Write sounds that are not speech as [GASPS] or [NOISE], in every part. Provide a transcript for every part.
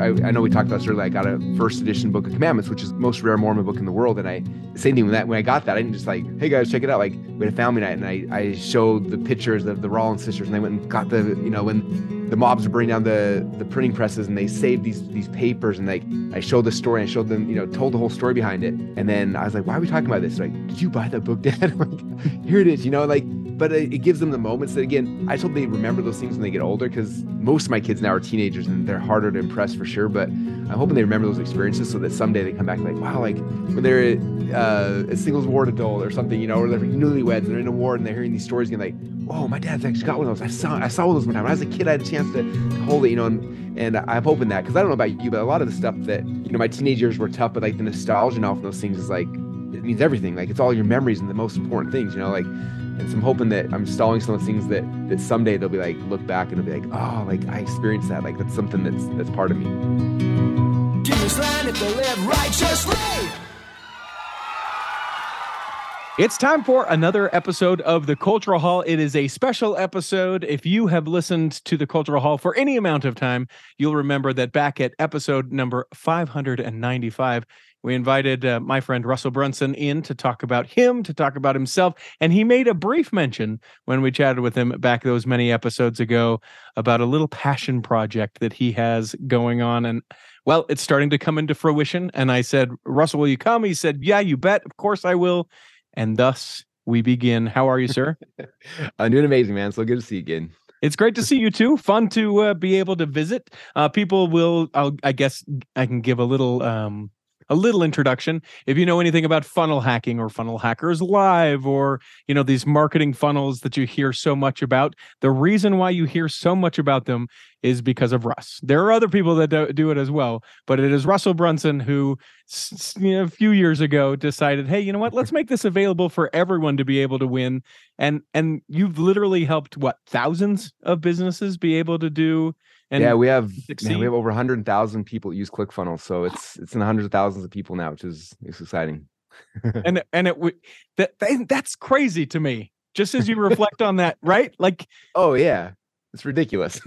I, I know we talked about this earlier. I got a first edition book of commandments, which is the most rare Mormon book in the world. And I, same thing with that. When I got that, I didn't just like, hey guys, check it out. Like we had a family night and I, I showed the pictures of the Rollins sisters and they went and got the, you know, when the mobs were burning down the, the printing presses and they saved these, these papers and like, I showed the story and I showed them, you know, told the whole story behind it. And then I was like, why are we talking about this? Like, did you buy that book, Dad? [LAUGHS] Like, here it is, you know, like, but it, it gives them the moments that again, I hope they remember those things when they get older because most of my kids now are teenagers and they're harder to impress for sure. But I'm hoping they remember those experiences so that someday they come back like, wow, like when they're uh, a singles ward adult or something, you know, or they're newlyweds and they're in a ward and they're hearing these stories and like, whoa, my dad's actually got one of those. I saw I saw one of those one time. When I was a kid, I had a chance to hold it, you know, and, and I'm hoping that because I don't know about you, but a lot of the stuff that you know my teenage years were tough, but like the nostalgia now from those things is like it means everything. Like it's all your memories and the most important things, you know, like and so I'm hoping that I'm stalling some of those things that that someday they'll be like look back and they'll be like, oh, like I experienced that. Like that's something that's that's part of me. It's time for another episode of the Cultural Hall. It is a special episode. If you have listened to the Cultural Hall for any amount of time, you'll remember that back at episode number 595, we invited uh, my friend Russell Brunson in to talk about him, to talk about himself. And he made a brief mention when we chatted with him back those many episodes ago about a little passion project that he has going on. And well, it's starting to come into fruition. And I said, Russell, will you come? He said, Yeah, you bet. Of course I will. And thus we begin. How are you, sir? [LAUGHS] I'm doing amazing, man. So good to see you again. It's great to see you too. Fun to uh, be able to visit. Uh, people will, I'll, I guess, I can give a little um, a little introduction. If you know anything about funnel hacking or funnel hackers live or, you know, these marketing funnels that you hear so much about, the reason why you hear so much about them is because of Russ. There are other people that do, do it as well, but it is Russell Brunson who you know, a few years ago decided, "Hey, you know what? Let's make this available for everyone to be able to win." And and you've literally helped what thousands of businesses be able to do and yeah, we have man, we have over hundred thousand people use ClickFunnels, so it's it's in the hundreds of thousands of people now, which is it's exciting. and [LAUGHS] and it that that's crazy to me. Just as you reflect on that, right? Like, oh yeah, it's ridiculous.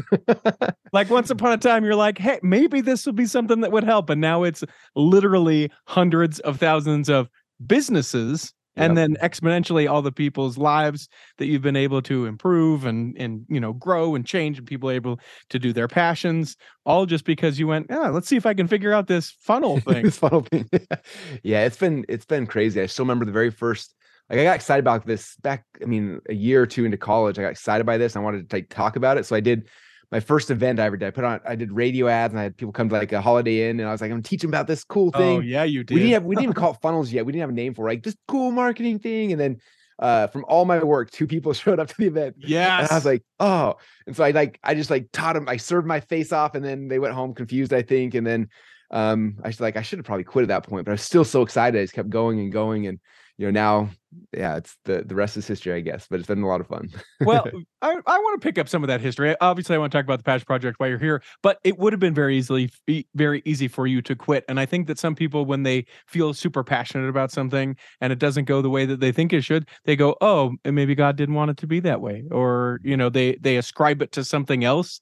[LAUGHS] like once upon a time, you're like, hey, maybe this would be something that would help, and now it's literally hundreds of thousands of businesses and then exponentially all the people's lives that you've been able to improve and and you know grow and change and people able to do their passions all just because you went yeah let's see if i can figure out this funnel [LAUGHS] thing. this funnel thing. [LAUGHS] Yeah it's been it's been crazy. I still remember the very first like i got excited about this back i mean a year or two into college i got excited by this i wanted to like talk about it so i did my first event I ever did. I put on, I did radio ads and I had people come to like a Holiday Inn and I was like, I'm teaching about this cool thing. Oh, yeah, you did. We didn't have, we didn't even [LAUGHS] call it funnels yet. We didn't have a name for it, like this cool marketing thing. And then uh, from all my work, two people [LAUGHS] showed up to the event. Yeah. And I was like, oh. And so I like, I just like taught them, I served my face off and then they went home confused, I think. And then um, I was like, I should have probably quit at that point, but I was still so excited. I just kept going and going. And you know now yeah it's the the rest is history i guess but it's been a lot of fun well [LAUGHS] i, I want to pick up some of that history obviously i want to talk about the patch project while you're here but it would have been very easily very easy for you to quit and i think that some people when they feel super passionate about something and it doesn't go the way that they think it should they go oh and maybe god didn't want it to be that way or you know they they ascribe it to something else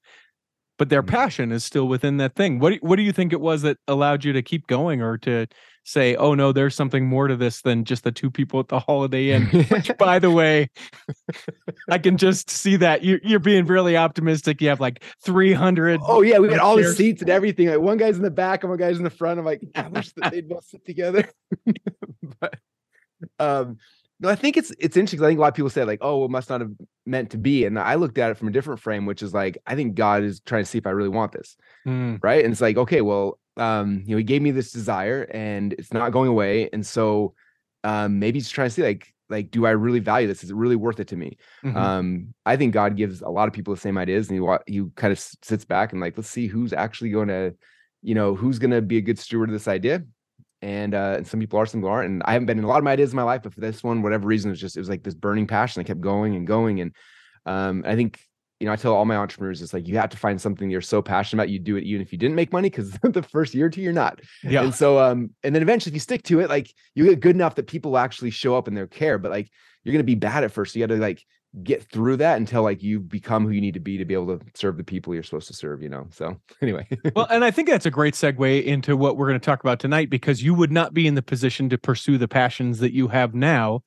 but their mm-hmm. passion is still within that thing. What do, what do you think it was that allowed you to keep going or to say, oh no, there's something more to this than just the two people at the Holiday Inn. Which, [LAUGHS] by the way, I can just see that you're you're being really optimistic. You have like 300. Oh yeah, we got all the seats and everything. Like one guy's in the back and one guy's in the front. I'm like, I [LAUGHS] wish that they'd both sit together. [LAUGHS] but um, no, I think it's it's interesting. I think a lot of people say like, "Oh, it must not have meant to be," and I looked at it from a different frame, which is like, I think God is trying to see if I really want this, mm. right? And it's like, okay, well, um, you know, he gave me this desire and it's not going away. And so um maybe he's trying to see like, like, do I really value this? Is it really worth it to me? Mm-hmm. Um, I think God gives a lot of people the same ideas and he he kind of sits back and like, let's see who's actually going to, you know, who's going to be a good steward of this idea. And uh, and some people are, some people aren't. And I haven't been in a lot of my ideas in my life, but for this one, whatever reason, it was just it was like this burning passion. I kept going and going. And um, I think you know, I tell all my entrepreneurs, it's like you have to find something you're so passionate about. You do it even if you didn't make money, because [LAUGHS] the first year or two you're not. Yeah. And so, um, and then eventually, if you stick to it, like you get good enough that people actually show up and they care. But like you're gonna be bad at first. So you got to like get through that until like you become who you need to be to be able to serve the people you're supposed to serve you know so [LAUGHS] anyway well and i think that's a great segue into what we're going to talk about tonight because you would not be in the position to pursue the passions that you have now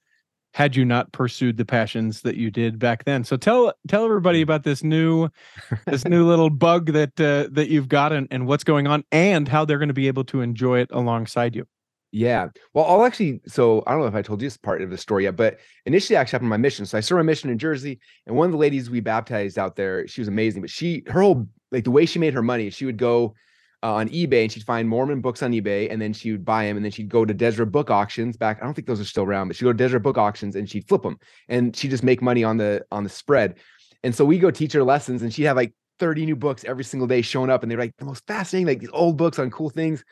had you not pursued the passions that you did back then so tell tell everybody mm. about this new [LAUGHS] this new little bug that uh, that you've got and, and what's going on and how they're going to be able to enjoy it alongside you yeah. Well, I'll actually, so I don't know if I told you this part of the story yet, but initially I actually happened my mission. So I served my mission in Jersey, and one of the ladies we baptized out there, she was amazing, but she, her whole, like the way she made her money, she would go uh, on eBay and she'd find Mormon books on eBay, and then she would buy them, and then she'd go to Deseret book auctions back. I don't think those are still around, but she'd go to Deseret book auctions and she'd flip them, and she'd just make money on the on the spread. And so we go teach her lessons, and she'd have like 30 new books every single day showing up, and they're like the most fascinating, like these old books on cool things.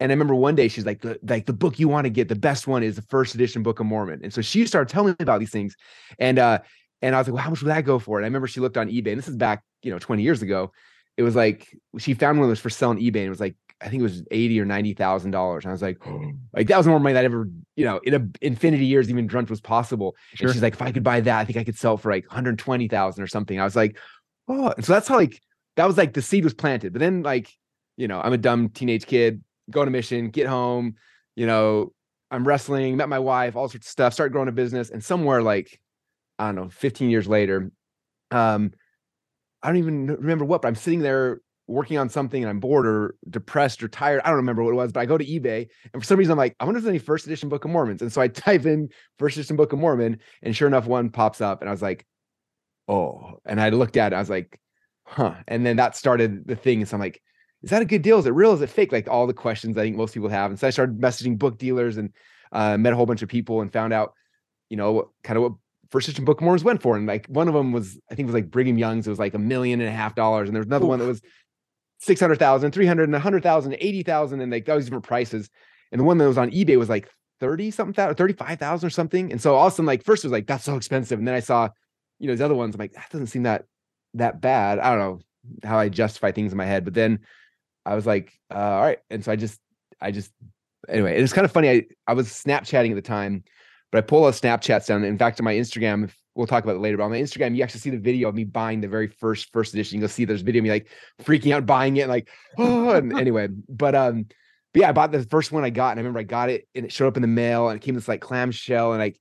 And I remember one day she's like, the, like the book you want to get, the best one is the first edition Book of Mormon. And so she started telling me about these things. And uh, and I was like, well, how much would that go for? And I remember she looked on eBay, and this is back, you know, 20 years ago. It was like she found one that was for selling eBay, and it was like, I think it was 80 or 90 thousand dollars. And I was like, oh, [GASPS] like that was more money that I ever, you know, in a infinity years even dreamt was possible. Sure. And she's like, if I could buy that, I think I could sell for like 120,000 or something. I was like, oh, and so that's how like that was like the seed was planted. But then like, you know, I'm a dumb teenage kid go on a mission, get home, you know, I'm wrestling, met my wife, all sorts of stuff, start growing a business. And somewhere like, I don't know, 15 years later, um, I don't even remember what, but I'm sitting there working on something and I'm bored or depressed or tired. I don't remember what it was, but I go to eBay and for some reason I'm like, I wonder if there's any first edition Book of Mormons. And so I [LAUGHS] type in first edition Book of Mormon, and sure enough, one pops up, and I was like, oh. And I looked at it, I was like, huh. And then that started the thing. So I'm like, is that a good deal? Is it real? Is it fake? Like all the questions I think most people have. And so I started messaging book dealers and uh, met a whole bunch of people and found out, you know, kind of what first edition Book of Mormons went for. And like one of them was, I think it was like Brigham Young's. It was like a million and a half dollars. And there was another Oof. one that was 600,000, 300, and 100,000, 80,000, and like all these different prices. And the one that was on eBay was like 30 something thousand, 35,000 or something. And so all of a sudden, like first it was like, that's so expensive. And then I saw, you know, these other ones. I'm like, that doesn't seem that, that bad. I don't know how I justify things in my head. But then I was like, uh, all right. And so I just, I just, anyway, it's kind of funny. I, I was Snapchatting at the time, but I pull a Snapchats down. In fact, on my Instagram, we'll talk about it later, but on my Instagram, you actually see the video of me buying the very first, first edition. You'll see there's video of me like freaking out buying it, and like, oh, [GASPS] and anyway, but, um, but yeah, I bought the first one I got, and I remember I got it, and it showed up in the mail, and it came in this like clamshell, and I, I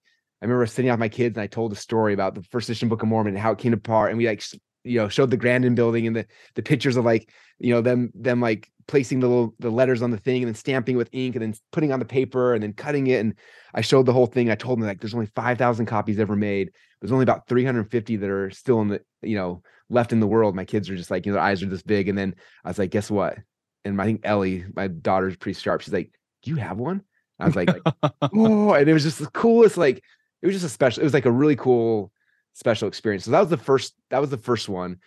remember sitting with my kids, and I told a story about the first edition Book of Mormon and how it came apart, and we like you know showed the Grandin building and the the pictures of like you know them them like placing the little the letters on the thing and then stamping with ink and then putting on the paper and then cutting it and I showed the whole thing. I told them like there's only 5,000 copies ever made. There's only about 350 that are still in the you know left in the world. My kids are just like you know their eyes are this big and then I was like guess what? And I think Ellie, my daughter's pretty sharp. She's like, "Do you have one?" I was like, like [LAUGHS] "Oh!" And it was just the coolest. Like it was just a special. It was like a really cool special experience. So that was the first that was the first one.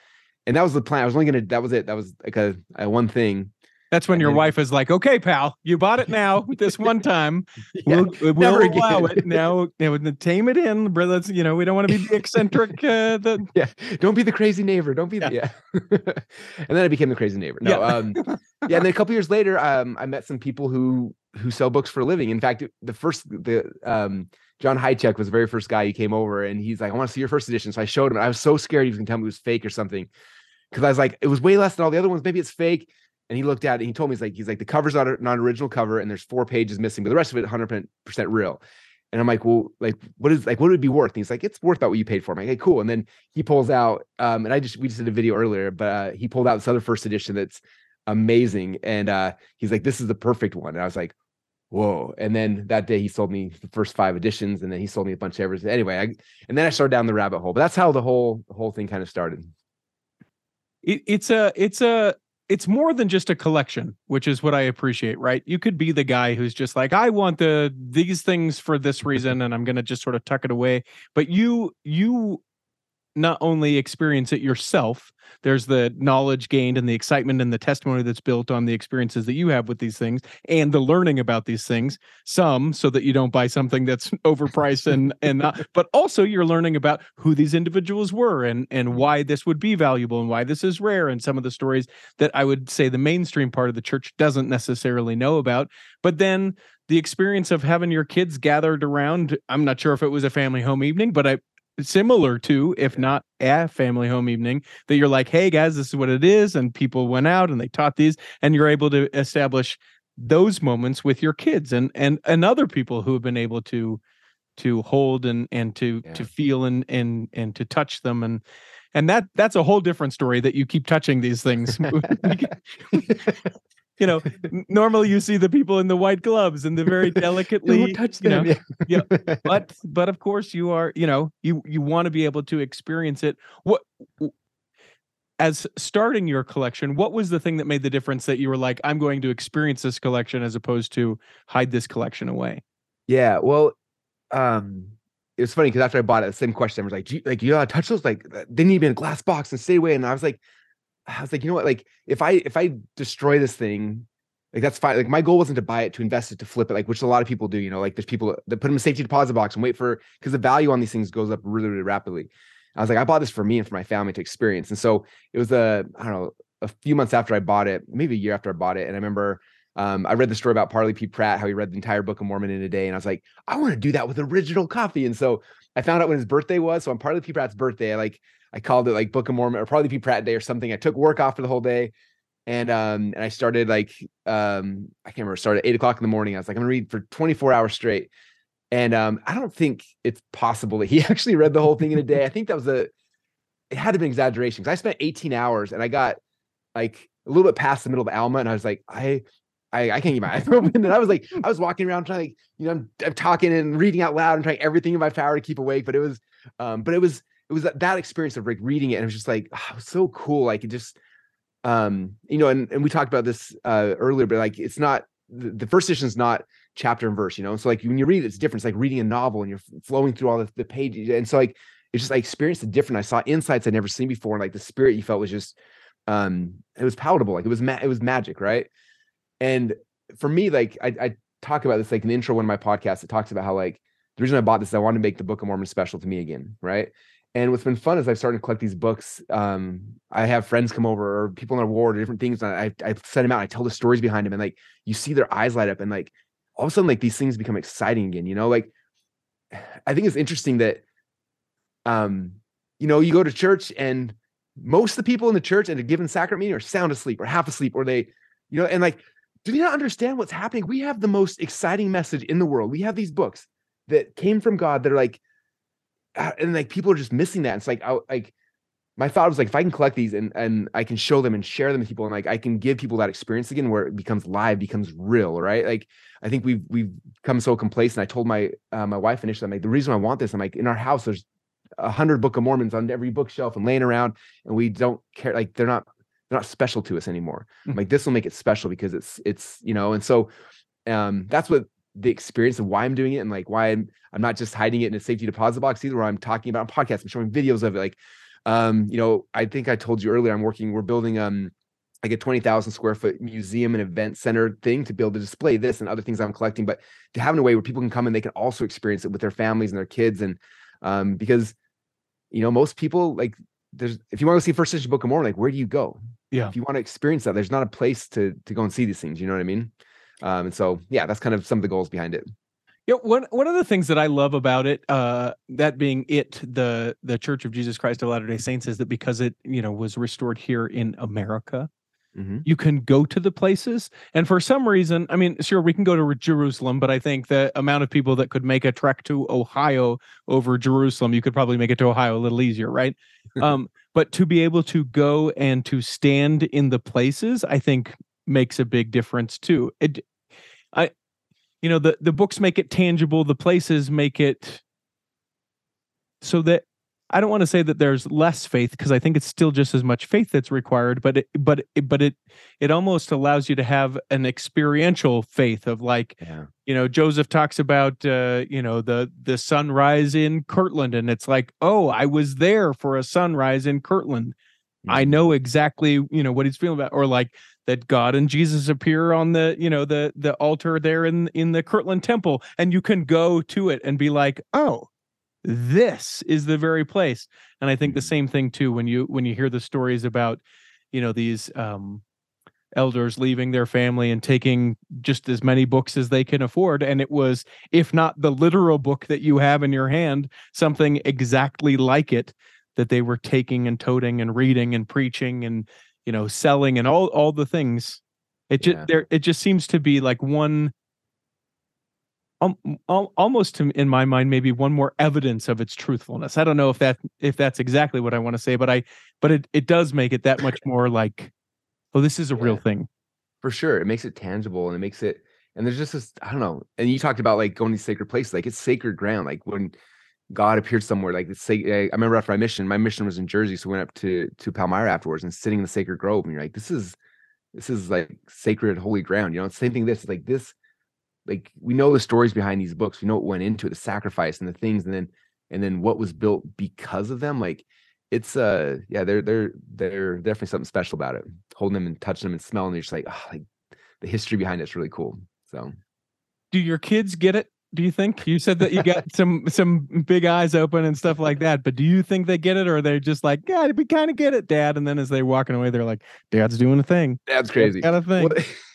And that was the plan. I was only gonna that was it. That was like a, a one thing. That's when and your then, wife is like, "Okay, pal, you bought it now. [LAUGHS] this one time, [LAUGHS] yeah, we'll, we'll allow it now. [LAUGHS] Tame it in, brother. Let's, you know, we don't want to be the eccentric. Uh, the yeah, don't be the crazy neighbor. Don't be the yeah. yeah. and then I became the crazy neighbor. No, yeah. um, yeah. And then a couple years later, um, I met some people who who sell books for a living. In fact, the first the um John Hajicek was the very first guy who came over and he's like, I want to see your first edition. So I showed him. I was so scared he was gonna tell me it was fake or something. Cause I was like, it was way less than all the other ones. Maybe it's fake. And he looked at it and he told me he's like, he's like, the cover's not a non-original cover and there's four pages missing, but the rest of it 100 percent real. And I'm like, well, like, what is like, what would it be worth? And he's like, it's worth about what you paid for. I'm like, hey, cool. And then he pulls out, um, and I just we just did a video earlier, but uh, he pulled out this other first edition that's amazing. And uh, he's like, this is the perfect one. And I was like, whoa. And then that day he sold me the first five editions, and then he sold me a bunch of everything. Anyway, I, and then I started down the rabbit hole. But that's how the whole the whole thing kind of started. It, it's a it's a it's more than just a collection, which is what I appreciate, right? You could be the guy who's just like, I want the these things for this reason, and I'm gonna just sort of tuck it away. But you you not only experience it yourself there's the knowledge gained and the excitement and the testimony that's built on the experiences that you have with these things and the learning about these things some so that you don't buy something that's [LAUGHS] overpriced and and not but also you're learning about who these individuals were and and why this would be valuable and why this is rare and some of the stories that I would say the mainstream part of the church doesn't necessarily know about. But then the experience of having your kids gathered around i'm not sure if it was a family home evening but i similar to, if not a family home evening, that you're like, hey guys, this is what it is. And people went out and they taught these, and you're able to establish those moments with your kids and and and other people who have been able to to hold and and to yeah. to feel and and and to touch them and and that that's a whole different story that you keep touching these things [LAUGHS] [LAUGHS] you know, [LAUGHS] normally you see the people in the white gloves and the very [LAUGHS] delicately touch you know, them. yeah. yeah. [LAUGHS] But but of course you are, you know, you you want to be able to experience it. What as starting your collection, what was the thing that made the difference that you were like, I'm going to experience this collection as opposed to hide this collection away? Yeah, well, um, it was funny because after I bought it, the same question I was like, like you gotta touch those, like they need to be in a glass box and stay away. And I was like, I was like, you know what? Like, if I if I destroy this thing, like that's fine. Like my goal wasn't to buy it, to invest it, to flip it, like which a lot of people do. You know, like there's people that put them in safety deposit box and wait for because the value on these things goes up really, really rapidly. I was like, I bought this for me and for my family to experience. And so it was a, I don't know, a few months after I bought it, maybe a year after I bought it. And I remember um, I read the story about Parley P. Pratt, how he read the entire Book of Mormon in a day. And I was like, I want to do that with original coffee. And so I found out when his birthday was. So on Parley P. Pratt's birthday, I like I called it like Book of Mormon or Parley P. Pratt Day or something. I took work off for the whole day. And um, and I started like um, I can't remember, started at eight o'clock in the morning. I was like, I'm gonna read for 24 hours straight. And um, I don't think it's possible that he [LAUGHS] actually read the whole thing in a day. I think that was a it had to be an exaggeration because I spent 18 hours and I got like a little bit past the middle of Alma, and I was like, I I, I can't keep my [LAUGHS] eyes open. And I was like, I was walking around trying to, like, you know, I'm, I'm, talking and reading out loud and trying everything in my power to keep awake. But it was, um, but it was it was that, that experience of like reading it and it was just like oh, so cool like it just um you know and, and we talked about this uh earlier but like it's not the, the first edition is not chapter and verse you know so like when you read it, it's different it's like reading a novel and you're flowing through all the, the pages and so like it's just I experienced it different. I saw insights I'd never seen before, and like the spirit you felt was just um it was palatable, like it was ma- it was magic, right? And for me, like I, I talk about this like in the intro one of my podcasts, it talks about how like the reason I bought this, is I wanted to make the Book of Mormon special to me again, right? And what's been fun is I've started to collect these books. Um, I have friends come over or people in our ward or different things. I, I send them out. I tell the stories behind them, and like you see their eyes light up, and like all of a sudden, like these things become exciting again. You know, like I think it's interesting that, um, you know, you go to church and most of the people in the church at a given sacrament meeting are sound asleep or half asleep, or they, you know, and like, do you not understand what's happening? We have the most exciting message in the world. We have these books that came from God that are like and like people are just missing that. It's like I like my thought was like if I can collect these and and I can show them and share them with people and like I can give people that experience again where it becomes live, becomes real, right? Like I think we've we've come so complacent. I told my uh, my wife initially, I'm like the reason I want this, I'm like in our house there's a hundred Book of Mormons on every bookshelf and laying around, and we don't care. Like they're not they're not special to us anymore. Mm-hmm. Like this will make it special because it's it's you know, and so um that's what the experience of why I'm doing it and like why I'm I'm not just hiding it in a safety deposit box either. Where I'm talking about podcasts, I'm showing videos of it. Like, um, you know, I think I told you earlier, I'm working. We're building um like a 20,000 square foot museum and event center thing to be able to display this and other things I'm collecting, but to have in a way where people can come and they can also experience it with their families and their kids. And um, because you know, most people like there's if you want to see first edition Book of Mormon, like where do you go? Yeah. If you want to experience that, there's not a place to to go and see these things. You know what I mean? Um, and so yeah, that's kind of some of the goals behind it. Yeah, one one of the things that I love about it, uh, that being it, the the Church of Jesus Christ of Latter Day Saints, is that because it you know was restored here in America, mm-hmm. you can go to the places, and for some reason, I mean, sure, we can go to Jerusalem, but I think the amount of people that could make a trek to Ohio over Jerusalem, you could probably make it to Ohio a little easier, right? [LAUGHS] um, but to be able to go and to stand in the places, I think makes a big difference too. It, I, you know, the the books make it tangible. The places make it so that I don't want to say that there's less faith because I think it's still just as much faith that's required, but it, but it, but it it almost allows you to have an experiential faith of like, yeah. you know, Joseph talks about uh, you know the the sunrise in Kirtland, and it's like, oh, I was there for a sunrise in Kirtland. Mm-hmm. I know exactly you know what he's feeling about, or like that God and Jesus appear on the, you know, the the altar there in in the Kirtland Temple, and you can go to it and be like, oh, this is the very place. And I think the mm-hmm. same thing too when you when you hear the stories about, you know, these um elders leaving their family and taking just as many books as they can afford and it was if not the literal book that you have in your hand something exactly like it that they were taking and toting and reading and preaching and you know selling and all all the things it just Yeah. there it just seems to be like one um, almost to, in my mind maybe one more evidence of its truthfulness i don't know if that if that's exactly what i want to say but i but it, it does make it that much more like oh this is a real thing for sure. It makes it tangible and it makes it and there's just this, I don't know. And you talked about like going to sacred places, like it's sacred ground. Like when God appeared somewhere, like it's sa- I remember after my mission, my mission was in Jersey, so we went up to to Palmyra afterwards and sitting in the sacred grove, and you're like, this is this is like sacred holy ground. You know, same thing. This like this, like we know the stories behind these books. We know what went into it, the sacrifice and the things, and then and then what was built because of them. Like it's uh yeah, they're they're they're definitely something special about it. Holding them and touching them and smelling, you're just like, oh, like the history behind it's really cool. So do your kids get it do you think you said that you got [LAUGHS] some some big eyes open and stuff like that but do you think they get it or are they're just like yeah we kind of get it dad and then as they're walking away they're like dad's doing a thing that's Dad's crazy. got a thing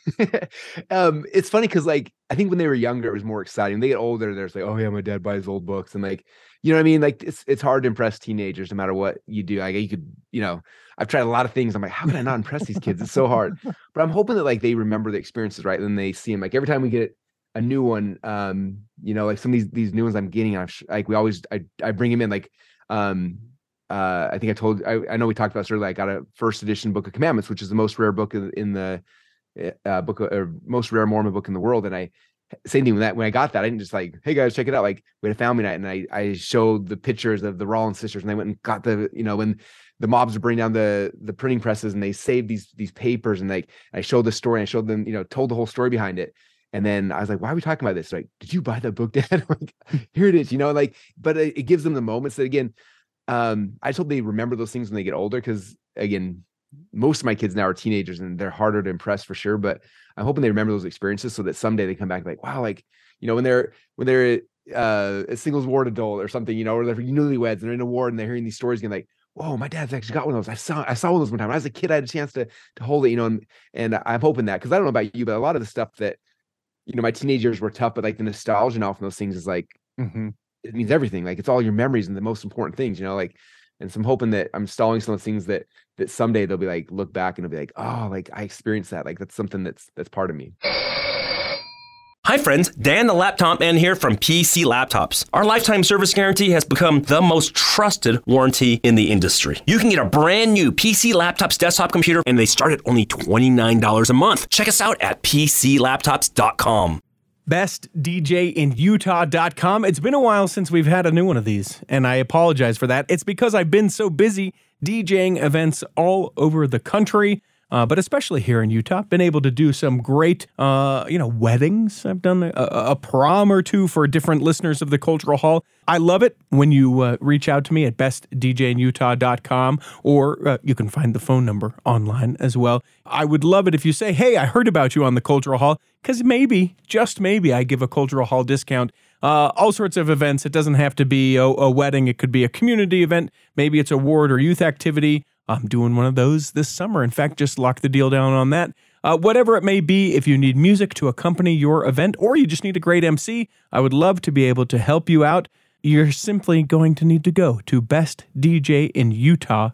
[LAUGHS] um, it's funny because like I think when they were younger, it was more exciting. When they get older, they're like, oh yeah, my dad buys old books, and like, you know what I mean? Like it's it's hard to impress teenagers no matter what you do. Like you could, you know, I've tried a lot of things. I'm like, how can I not impress these kids? It's so hard. [LAUGHS] But I'm hoping that like they remember the experiences, right? And they see them. Like every time we get a new one, um, you know, like some of these these new ones I'm getting, sh- like we always I I bring him in like um uh I think I told I, I know we talked about this earlier. I got a first edition book of commandments, which is the most rare book in, the uh, book or most rare Mormon book in the world. And I same thing with that. When I got that, I didn't just like, hey guys, check it out. Like we had a family night, and I I showed the pictures of the Rollins sisters, and they went and got the you know when the mobs would bring down the the printing presses, and they saved these these papers, and like I showed the story, and I showed them you know told the whole story behind it. And then I was like, why are we talking about this? Like, did you buy that book, [LAUGHS] Dad? Like, here it is, you know, like, but it, it gives them the moments that again, um, I just hope they remember those things when they get older. Cause again, most of my kids now are teenagers and they're harder to impress for sure. But I'm hoping they remember those experiences so that someday they come back like, wow, like, you know, when they're when they're uh a singles ward adult or something, you know, or they're newlyweds and they're in a ward and they're hearing these stories again, like, whoa, my dad's actually got one of those. I saw I saw one of those one time. When I was a kid, I had a chance to to hold it, you know, and and I'm hoping that because I don't know about you, but a lot of the stuff that you know, my teenage years were tough, but like the nostalgia now from those things is like Mhm. it means everything. Like it's all your memories and the most important things, you know, like and so I'm hoping that I'm stalling some of those things that that someday they'll be like look back and they'll be like, oh, like I experienced that. Like that's something that's that's part of me. Hi friends, Dan the Laptop Man here from PC Laptops. Our lifetime service guarantee has become the most trusted warranty in the industry. You can get a brand new PC Laptops desktop computer and they start at only $29 a month. Check us out at PCLaptops.com. bestdjinutah.com. It's been a while since we've had a new one of these, and I apologize for that. It's because I've been so busy DJing events all over the country. Uh, but especially here in Utah, been able to do some great, uh, you know, weddings. I've done a, a prom or two for different listeners of the Cultural Hall. I love it when you uh, reach out to me at bestdjinutah.com, or uh, you can find the phone number online as well. I would love it if you say, "Hey, I heard about you on the Cultural Hall," because maybe, just maybe, I give a Cultural Hall discount. Uh, all sorts of events. It doesn't have to be a, a wedding. It could be a community event. Maybe it's a ward or youth activity. I'm doing one of those this summer. In fact, just lock the deal down on that. Uh, whatever it may be, if you need music to accompany your event or you just need a great MC, I would love to be able to help you out. You're simply going to need to go to bestdjinutah.com.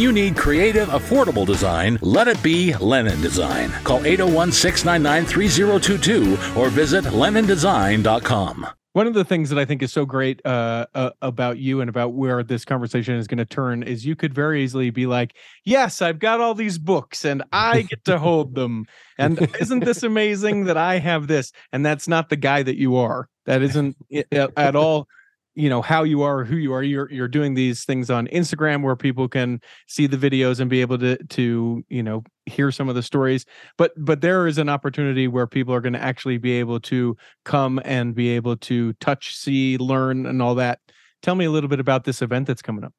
you need creative, affordable design, let it be Lennon Design. Call 801 699 3022 or visit LennonDesign.com. One of the things that I think is so great uh, uh, about you and about where this conversation is going to turn is you could very easily be like, "Yes, I've got all these books and I get to hold them." And isn't this amazing that I have this? And that's not the guy that you are. That isn't at all you know how you are who you are you're you're doing these things on Instagram where people can see the videos and be able to to you know hear some of the stories. But but there is an opportunity where people are going to actually be able to come and be able to touch see learn and all that. Tell me a little bit about this event that's coming up.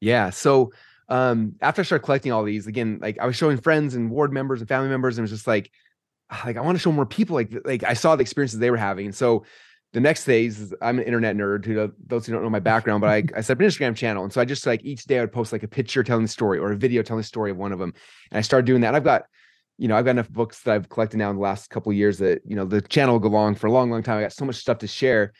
Yeah so um after i started collecting all these again like i was showing friends and ward members and family members and it was just like ah, like i want to show more people like like i saw the experiences they were having. So the next phase is I'm an internet nerd. Who those who don't know my background, but I, [LAUGHS] I set up an Instagram channel, and so I just like each day I would post like a picture telling the story or a video telling the story of one of them, and I started doing that. I've got, you know, I've got enough books that I've collected now in the last couple of years that you know the channel will go long for a long, long time. I got so much stuff to share,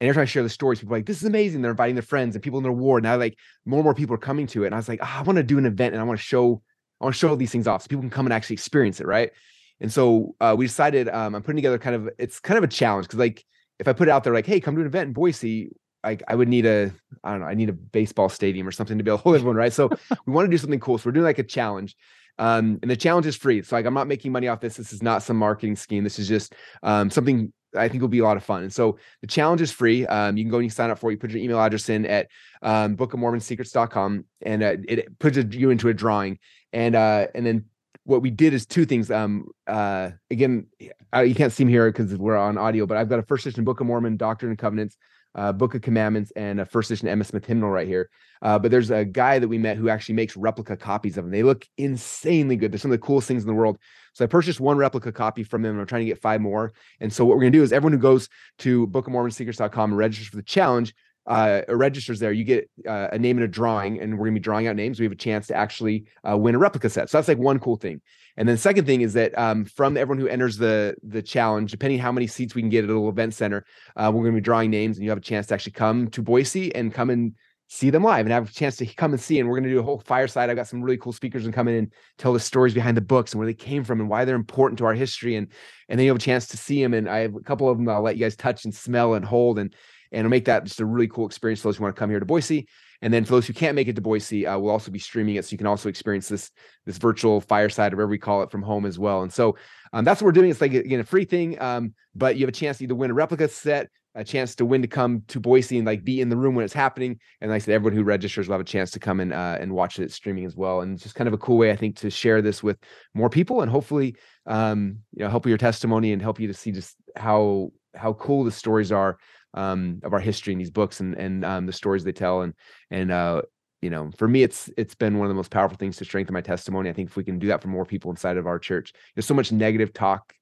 and every time I share the stories, people are like, "This is amazing!" They're inviting their friends and people in their ward. Now, like more and more people are coming to it, and I was like, oh, I want to do an event and I want to show, I want to show these things off so people can come and actually experience it, right? And so uh, we decided um, I'm putting together kind of it's kind of a challenge because like if I put it out there like, hey, come to an event in Boise, like I would need a, I don't know, I need a baseball stadium or something to be able to hold everyone, right? So [LAUGHS] we want to do something cool. So we're doing like a challenge. Um, and the challenge is free. So like I'm not making money off this. This is not some marketing scheme. This is just um, something I think will be a lot of fun. And so the challenge is free. Um, you can go and you sign up for it. You put your email address in at um, bookofmormonsecrets.com and uh, it puts you into a drawing. And uh, and then what we did is two things. Um, uh, again, uh, you can't see me here because we're on audio, but I've got a first edition Book of Mormon, Doctrine and Covenants, uh, Book of Commandments, and a first edition Emma Smith hymnal right here. Uh, but there's a guy that we met who actually makes replica copies of them. They look insanely good. They're some of the coolest things in the world. So I purchased one replica copy from them. And I'm trying to get five more. And so what we're gonna do is everyone who goes to bookofmormonsecrets.com and registers for the challenge, uh, registers there, you get uh, a name in a drawing, and we're gonna be drawing out names. We have a chance to actually uh, win a replica set. So that's like one cool thing. And then the second thing is that um, from everyone who enters the the challenge, depending how many seats we can get at a little event center, uh, we're gonna be drawing names, and you have a chance to actually come to Boise and come and see them live and have a chance to come and see. And we're going to do a whole fireside. I've got some really cool speakers and come in and tell the stories behind the books and where they came from and why they're important to our history. And and then you have a chance to see them. And I have a couple of them I'll let you guys touch and smell and hold and and make that just a really cool experience for those who want to come here to Boise. And then for those who can't make it to Boise, uh, we'll also be streaming it, so you can also experience this this virtual fireside, or whatever we call it, from home as well. And so um, that's what we're doing. It's like again a free thing, um, but you have a chance to either win a replica set, a chance to win to come to Boise and like be in the room when it's happening. And like I said, everyone who registers will have a chance to come and uh, and watch it streaming as well. And it's just kind of a cool way, I think, to share this with more people and hopefully, um, you know, help your testimony and help you to see just how how cool the stories are um, of our history in these books and and um, the stories they tell. And and uh, you know for me it's it's been one of the most powerful things to strengthen my testimony. I think if we can do that for more people inside of our church there's so much negative talk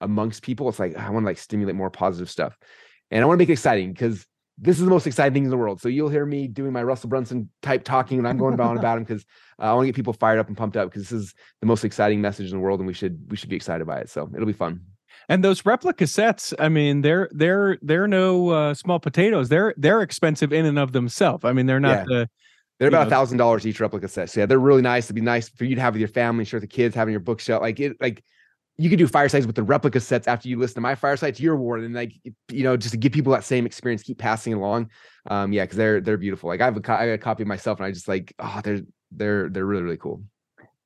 amongst people it's like i want to like stimulate more positive stuff. And i want to make it exciting because this is the most exciting thing in the world. So you'll hear me doing my russell brunson type talking and i'm going on about him because uh, i want to get people fired up and pumped up because this is the most exciting message in the world and we should we should be excited by it. So it'll be fun and those replica sets, I mean, they're they're they're no uh, small potatoes. They're they're expensive in and of themselves. I mean, they're not yeah. the they're about a thousand dollars each replica set. So yeah, they're really nice. to be nice for you to have with your family, with the kids, having your bookshelf. Like it, like you could do firesides with the replica sets after you listen to my fireside to your award and like you know, just to give people that same experience, keep passing along. Um, yeah, because they're they're beautiful. Like I have a, I have a copy myself, and I just like oh, they're they're they're really really cool.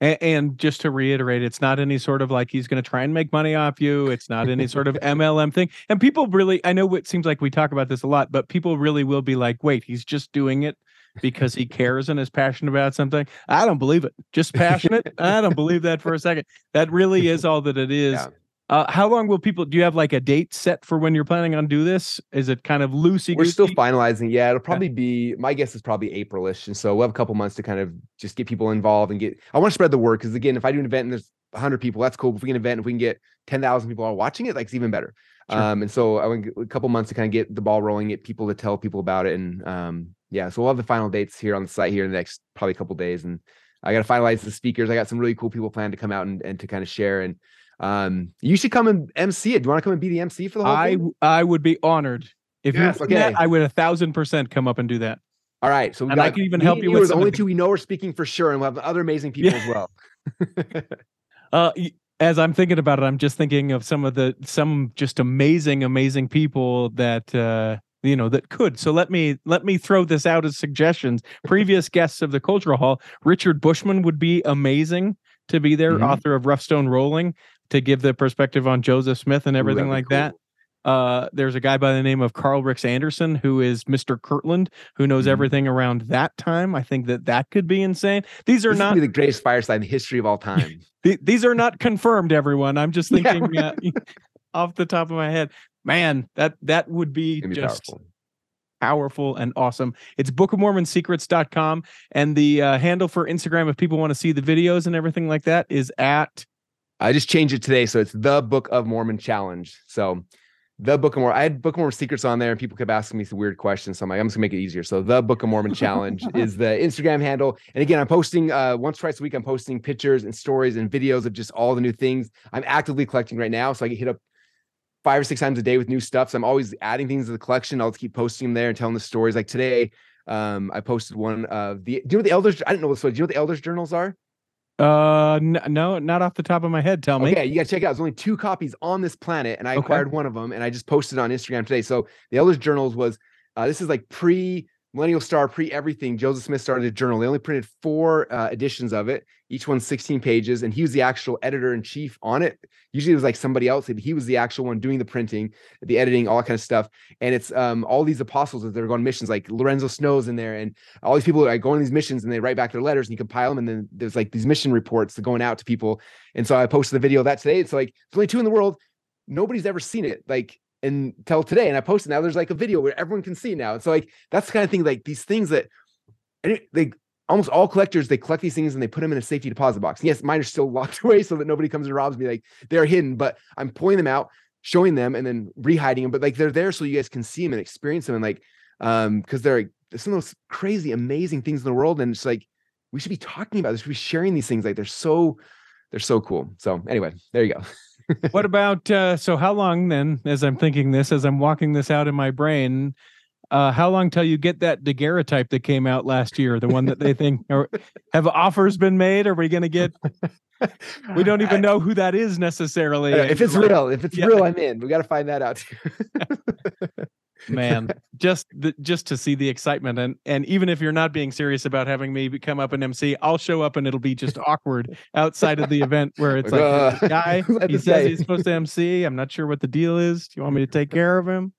And, and just to reiterate, it's not any sort of like he's going to try and make money off you. It's not any sort of [LAUGHS] MLM thing. And people really, I know it seems like we talk about this a lot, but people really will be like, wait, he's just doing it because he cares and is passionate about something. I don't believe it. Just passionate. I don't believe that for a second. That really is all that it is. Yeah. Uh, how long will people? Do you have like a date set for when you're planning on do this? Is it kind of loosey? We're still finalizing. Yeah, it'll probably be. My guess is probably Aprilish, and so we'll have a couple months to kind of just get people involved and get. I want to spread the word because again, if I do an event and there's 100 people, that's cool. If we can event, if we can get 10,000 people are watching it, like it's even better. Sure. Um, and so I want a couple months to kind of get the ball rolling, get people to tell people about it, and um, yeah, so we'll have the final dates here on the site here in the next probably couple days, and I got to finalize the speakers. I got some really cool people planned to come out and, and to kind of share and um, you should come and MC it. Do you want to come and be the MC for the whole I, thing? I would be honored. If yes, you okay. That, I would a thousand percent come up and do that. All right. So we and got, I can even help you with the only two we know are speaking for sure, and we'll have other amazing people yeah. as well. [LAUGHS] uh, as I'm thinking about it, I'm just thinking of some of the some just amazing, amazing people that uh you know that could so let me let me throw this out as suggestions previous [LAUGHS] guests of the cultural hall richard bushman would be amazing to be there mm-hmm. author of rough stone rolling to give the perspective on Joseph Smith and everything Ooh, like cool. that. Uh, there's a guy by the name of Karl Ricks Anderson who is Mr. Kirtland, who knows Mhm. everything around that time. I think that that could be insane. These are This not be the greatest fireside in the history of all [LAUGHS] time. th- these are not confirmed. Everyone, I'm just Yeah, thinking uh, [LAUGHS] off the top of my head. Man, that that would be, be just powerful. powerful and awesome. It's book of bookofmormonsecrets.com and the uh, handle for Instagram if people want to see the videos and everything like that is at I just changed it today, so it's the Book of Mormon Challenge. So the Book of Mormon. I had Book of Mormon secrets on there, and people kept asking me some weird questions. So I'm like, I'm just gonna make it easier. So the Book of Mormon Challenge [LAUGHS] is the Instagram handle. And again, I'm posting uh, once twice a week. I'm posting pictures and stories and videos of just all the new things I'm actively collecting right now. So I get hit up five or six times a day with new stuff. So I'm always adding things to the collection. I'll just keep posting them there and telling the stories. Like today, um, I posted one of the. Do you know what the elders? I didn't know this. Was, do you know what the elders journals are? Uh n- no, not off the top of my head. Tell me. Okay, you gotta check it out. There's only two copies on this planet, and I Okay. acquired one of them, and I just posted on Instagram today. So the Elders Journals was uh, this is like pre Millennial Star, pre everything. Joseph Smith started a journal. They only printed four uh, editions of it. Each one's 16 pages, and he was the actual editor in chief on it. Usually it was like somebody else. but He was the actual one doing the printing, the editing, all that kind of stuff. And it's um, all these apostles that are going on missions, like Lorenzo Snow's in there, and all these people like go on these missions and they write back their letters and you compile them. And then there's like these mission reports that going out to people. And so I posted the video of that today. It's like there's only two in the world. Nobody's ever seen it. Like until today. And I posted now there's like a video where everyone can see now. And so like that's the kind of thing, like these things that they almost all collectors they collect these things and they put them in a safety deposit box. Yes, mine are still [LAUGHS] locked away so that nobody comes and robs me. Like they're hidden, but I'm pulling them out, showing them, and then rehiding them. But like they're there so you guys can see them and experience them. And like um, because they're like, some of those crazy, amazing things in the world. And it's like we should be talking about this, we should be sharing these things. Like they're so they're so cool. So anyway, there you go. What [LAUGHS] about uh so how long then as i'm thinking this as i'm walking this out in my brain uh how long till you get that daguerreotype that came out last year the one that they think [LAUGHS] or have offers been made are we going to get [LAUGHS] we don't even know who that is necessarily Uh, if it's real, if it's Yeah. real, I'm in. We got to find that out. Man [LAUGHS] just the, just to see the excitement and and even if you're not being serious about having me come up and mc i'll show up and it'll be just awkward outside of the event where it's like Uh, this guy [LAUGHS] he says he's supposed to mc i'm not sure what the deal is do you want me to [LAUGHS] take care of him?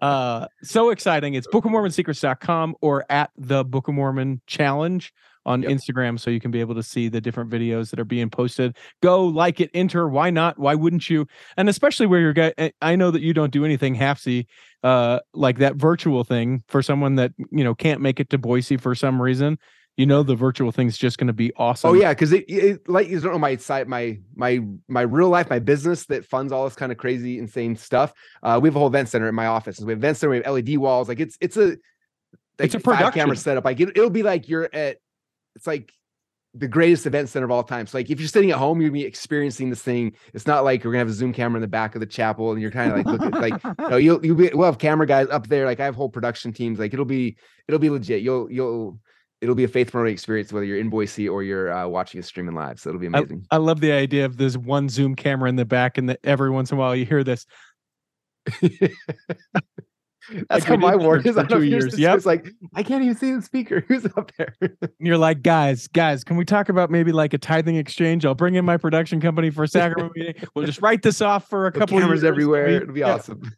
Uh so exciting it's book of mormon secrets.com or at the book of mormon challenge on Yep. instagram so you can be able to see the different videos that are being posted go like it enter why not why wouldn't you and especially where you're guy i know that you don't do anything halfsy uh like that virtual thing for someone that you know can't make it to boise for some reason you know the virtual thing's just going to be awesome Oh yeah, because it, it like you don't know my site, my my my real life, my business that funds all this kind of crazy, insane stuff. Uh, we have a whole event center in my office. We have event center, we have LED walls. Like it's it's a like It's a five camera setup. Like it, it'll be like you're at it's like the greatest event center of all time. So like if you're sitting at home, you'll be experiencing this thing. It's not like we're gonna have a Zoom camera in the back of the chapel and you're kind of like look like [LAUGHS] no, you'll you'll be we'll have camera guys up there. Like I have whole production teams. Like it'll be it'll be legit. You'll you'll it'll be a faith promoting experience whether you're in Boise or you're uh, watching it streaming live. So it'll be amazing. I love the idea of this one zoom camera in the back and that every once in a while you hear this [LAUGHS] That's Like how my ward is. for [LAUGHS] I don't know two years. Yep. It's like I can't even see the speaker. [LAUGHS] Who's up there? you're like guys guys can we talk about maybe like a tithing exchange i'll bring in my production company for a sacrament meeting we'll just write this off for a With couple cameras years. everywhere. We- It'll be yeah. awesome.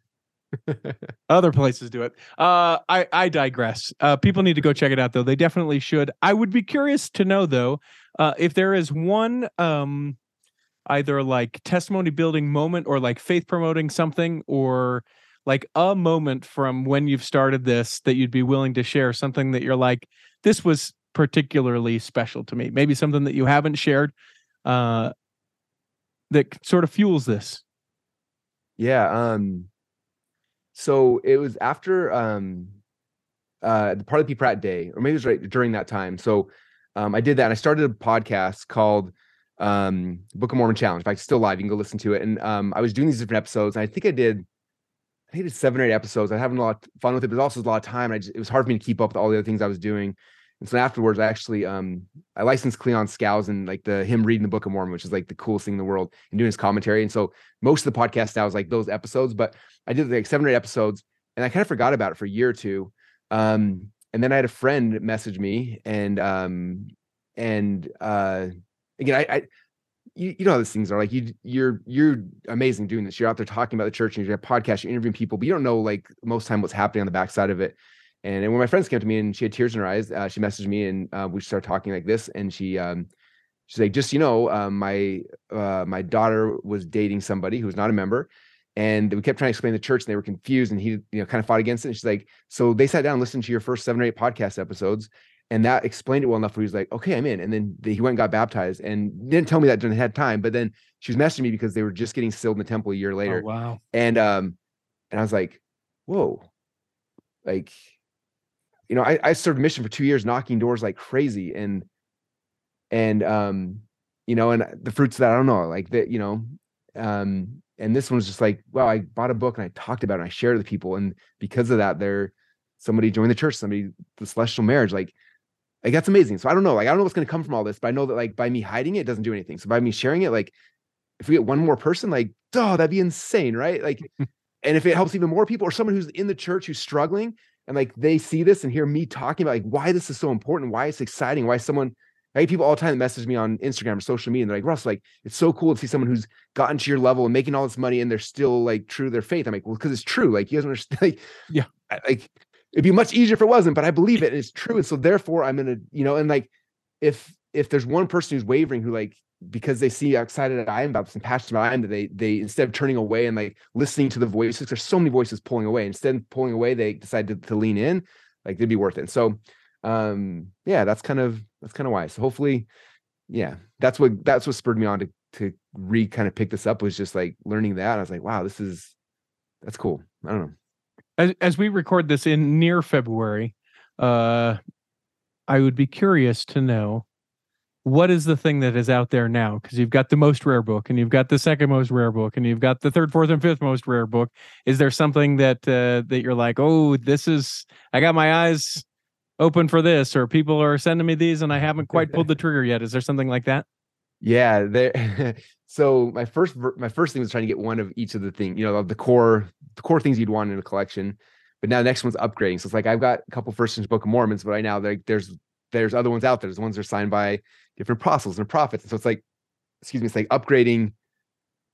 [LAUGHS] other places do it uh i i digress uh people need to go check it out though they definitely should i would be curious to know though uh if there is one um either like testimony building moment or like faith promoting something or like a moment from when you've started this that you'd be willing to share something that you're like this was particularly special to me maybe something that you haven't shared uh that sort of fuels this Yeah. Um. So it was after um, uh, the Parley P Pratt Day, or maybe it was right during that time. So, um, I did that. And I started a podcast called um Book of Mormon Challenge. In fact, it's still live. You can go listen to it. And um, I was doing these different episodes. And I think I did. I think I did seven or eight episodes. I having a lot of fun with it, but it also a lot of time. I just, it was hard for me to keep up with all the other things I was doing. And so afterwards, I actually um I licensed Cleon Skousen like the him reading the Book of Mormon, which is like the coolest thing in the world, and doing his commentary. And so most of the podcast now is like those episodes, but I did like seven or eight episodes, and I kind of forgot about it for a year or two. Um, and then I had a friend message me, and um, and uh, again, I, I you, you know how these things are like you you're you're amazing doing this. You're out there talking about the church and you're have podcast you're interviewing people, but you don't know like most time what's happening on the backside of it. And, and when my friends came to me and she had tears in her eyes, uh, she messaged me and uh, we started talking like this. And she um, she's like, just you know, um, my uh, my daughter was dating somebody who's not a member, and we kept trying to explain the church, and they were confused, and he you know kind of fought against it. And she's like, so they sat down and listened to your first seven or eight podcast episodes, and that explained it well enough where he was like, okay, I'm in. And then he went and got baptized and didn't tell me that during the head time, but then she was messaging me because they were just getting sealed in the temple a year later. Oh, wow. And um, and I was like, whoa, like, you know, I, I served mission for two years, knocking doors like crazy. And and um, you know, and the fruits of that, I don't know, like that, you know, um, and this one was just like, wow, I bought a book and I talked about it and I shared it with people. And because of that, there somebody joined the church, somebody the celestial marriage, like like that's amazing. So I don't know. Like I don't know what's gonna come from all this, but I know that like by me hiding it, it doesn't do anything. So by me sharing it, like if we get one more person, like, oh, that'd be insane, right? Like, [LAUGHS] and if it helps even more people or someone who's in the church who's struggling and like they see this and hear me talking about like why this is so important, why it's exciting, why someone I get people all the time that message me on Instagram or social media and they're like, Russ, like it's so cool to see someone who's gotten to your level and making all this money and they're still like true to their faith. I'm like, well, because it's true. Like you guys understand, [LAUGHS] like, yeah, like it'd be much easier if it wasn't, but I believe it [LAUGHS] and it's true. And so therefore I'm gonna, you know, and like if if there's one person who's wavering who like because they see how excited I am about this and passionate about I am that they they instead of turning away and like listening to the voices, there's so many voices pulling away. Instead of pulling away, they decide to, to lean in, like they'd be worth it. So um yeah, that's kind of that's kind of why. So hopefully, yeah, that's what that's what spurred me on to to re kind of pick this up was just like learning that. I was like, wow, this is that's cool. I don't know as, as we record this in near February, uh, I would be curious to know what is the thing that is out there now? Because you've got the most rare book and you've got the second most rare book and you've got the third fourth and fifth most rare book. Is there something that uh, that you're like oh this is i got my eyes open for this or people are sending me these and i haven't quite pulled the [LAUGHS] trigger yet. Is there something like that yeah there [LAUGHS] so my first my first thing was trying to get one of each of the thing, you know the core the core things you'd want in a collection but now the next one's upgrading so it's like i've got a couple first book of mormons but right now there's there's other ones out there there's ones that are signed by different apostles and prophets and so it's like excuse me it's like upgrading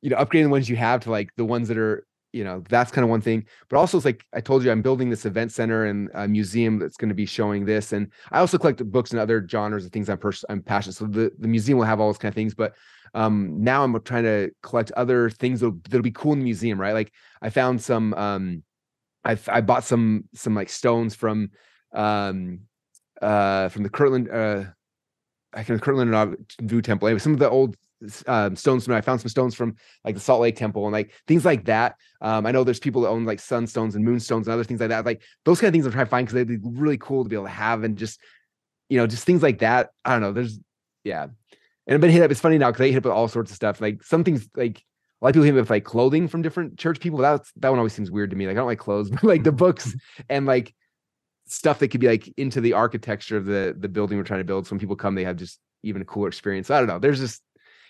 you know upgrading the ones you have to like the ones that are you know that's kind of one thing but also it's like i told you i'm building this event center and a museum that's going to be showing this and i also collect books and other genres and things i'm pers- i'm passionate so the, the museum will have all those kind of things but um now i'm trying to collect other things that'll, that'll be cool in the museum right like i found some um i i bought some some like stones from um uh from the kirtland uh I can Kirtland and Vu Temple. Anyway, some of the old um, stones. From I found some stones from like the Salt Lake Temple and like things like that. Um, I know there's people that own like sunstones and moonstones and other things like that. Like those kind of things I'm trying to find because they'd be really cool to be able to have and just you know just things like that. I don't know. There's yeah, and I've been hit up. It's funny now because I hit up with all sorts of stuff. Like some things like a lot of people hit me with like clothing from different church people. That's that one always seems weird to me. Like I don't like clothes, [LAUGHS] but like the books [LAUGHS] and like stuff that could be like into the architecture of the the building we're trying to build. So when people come, they have just even a cooler experience. I don't know. There's just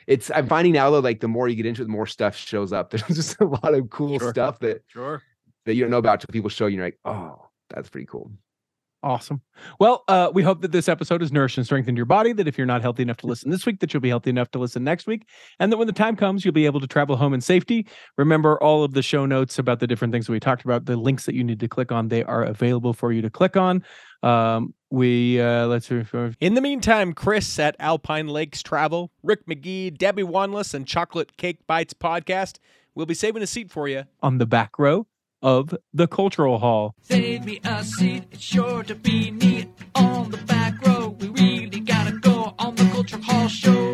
it's I'm finding now though, like the more you get into it, the more stuff shows up. [LAUGHS] There's just a lot of cool sure. stuff that sure that you don't know about till people show you. You're like, oh, that's pretty cool. Awesome. Well, uh, we hope that this episode has nourished and strengthened your body. That if you're not healthy enough to listen this week, that you'll be healthy enough to listen next week, and that when the time comes, you'll be able to travel home in safety. Remember all of the show notes about the different things that we talked about. The links that you need to click on, they are available for you to click on. Um, we uh, let's refer. In the meantime, Chris at Alpine Lakes Travel, Rick McGee, Debbie Wanless, and Chocolate Cake Bites podcast will be saving a seat for you on the back row of the Cultural Hall. Save me a seat, it's sure to be neat on the back row. We really gotta go on the Cultural Hall show.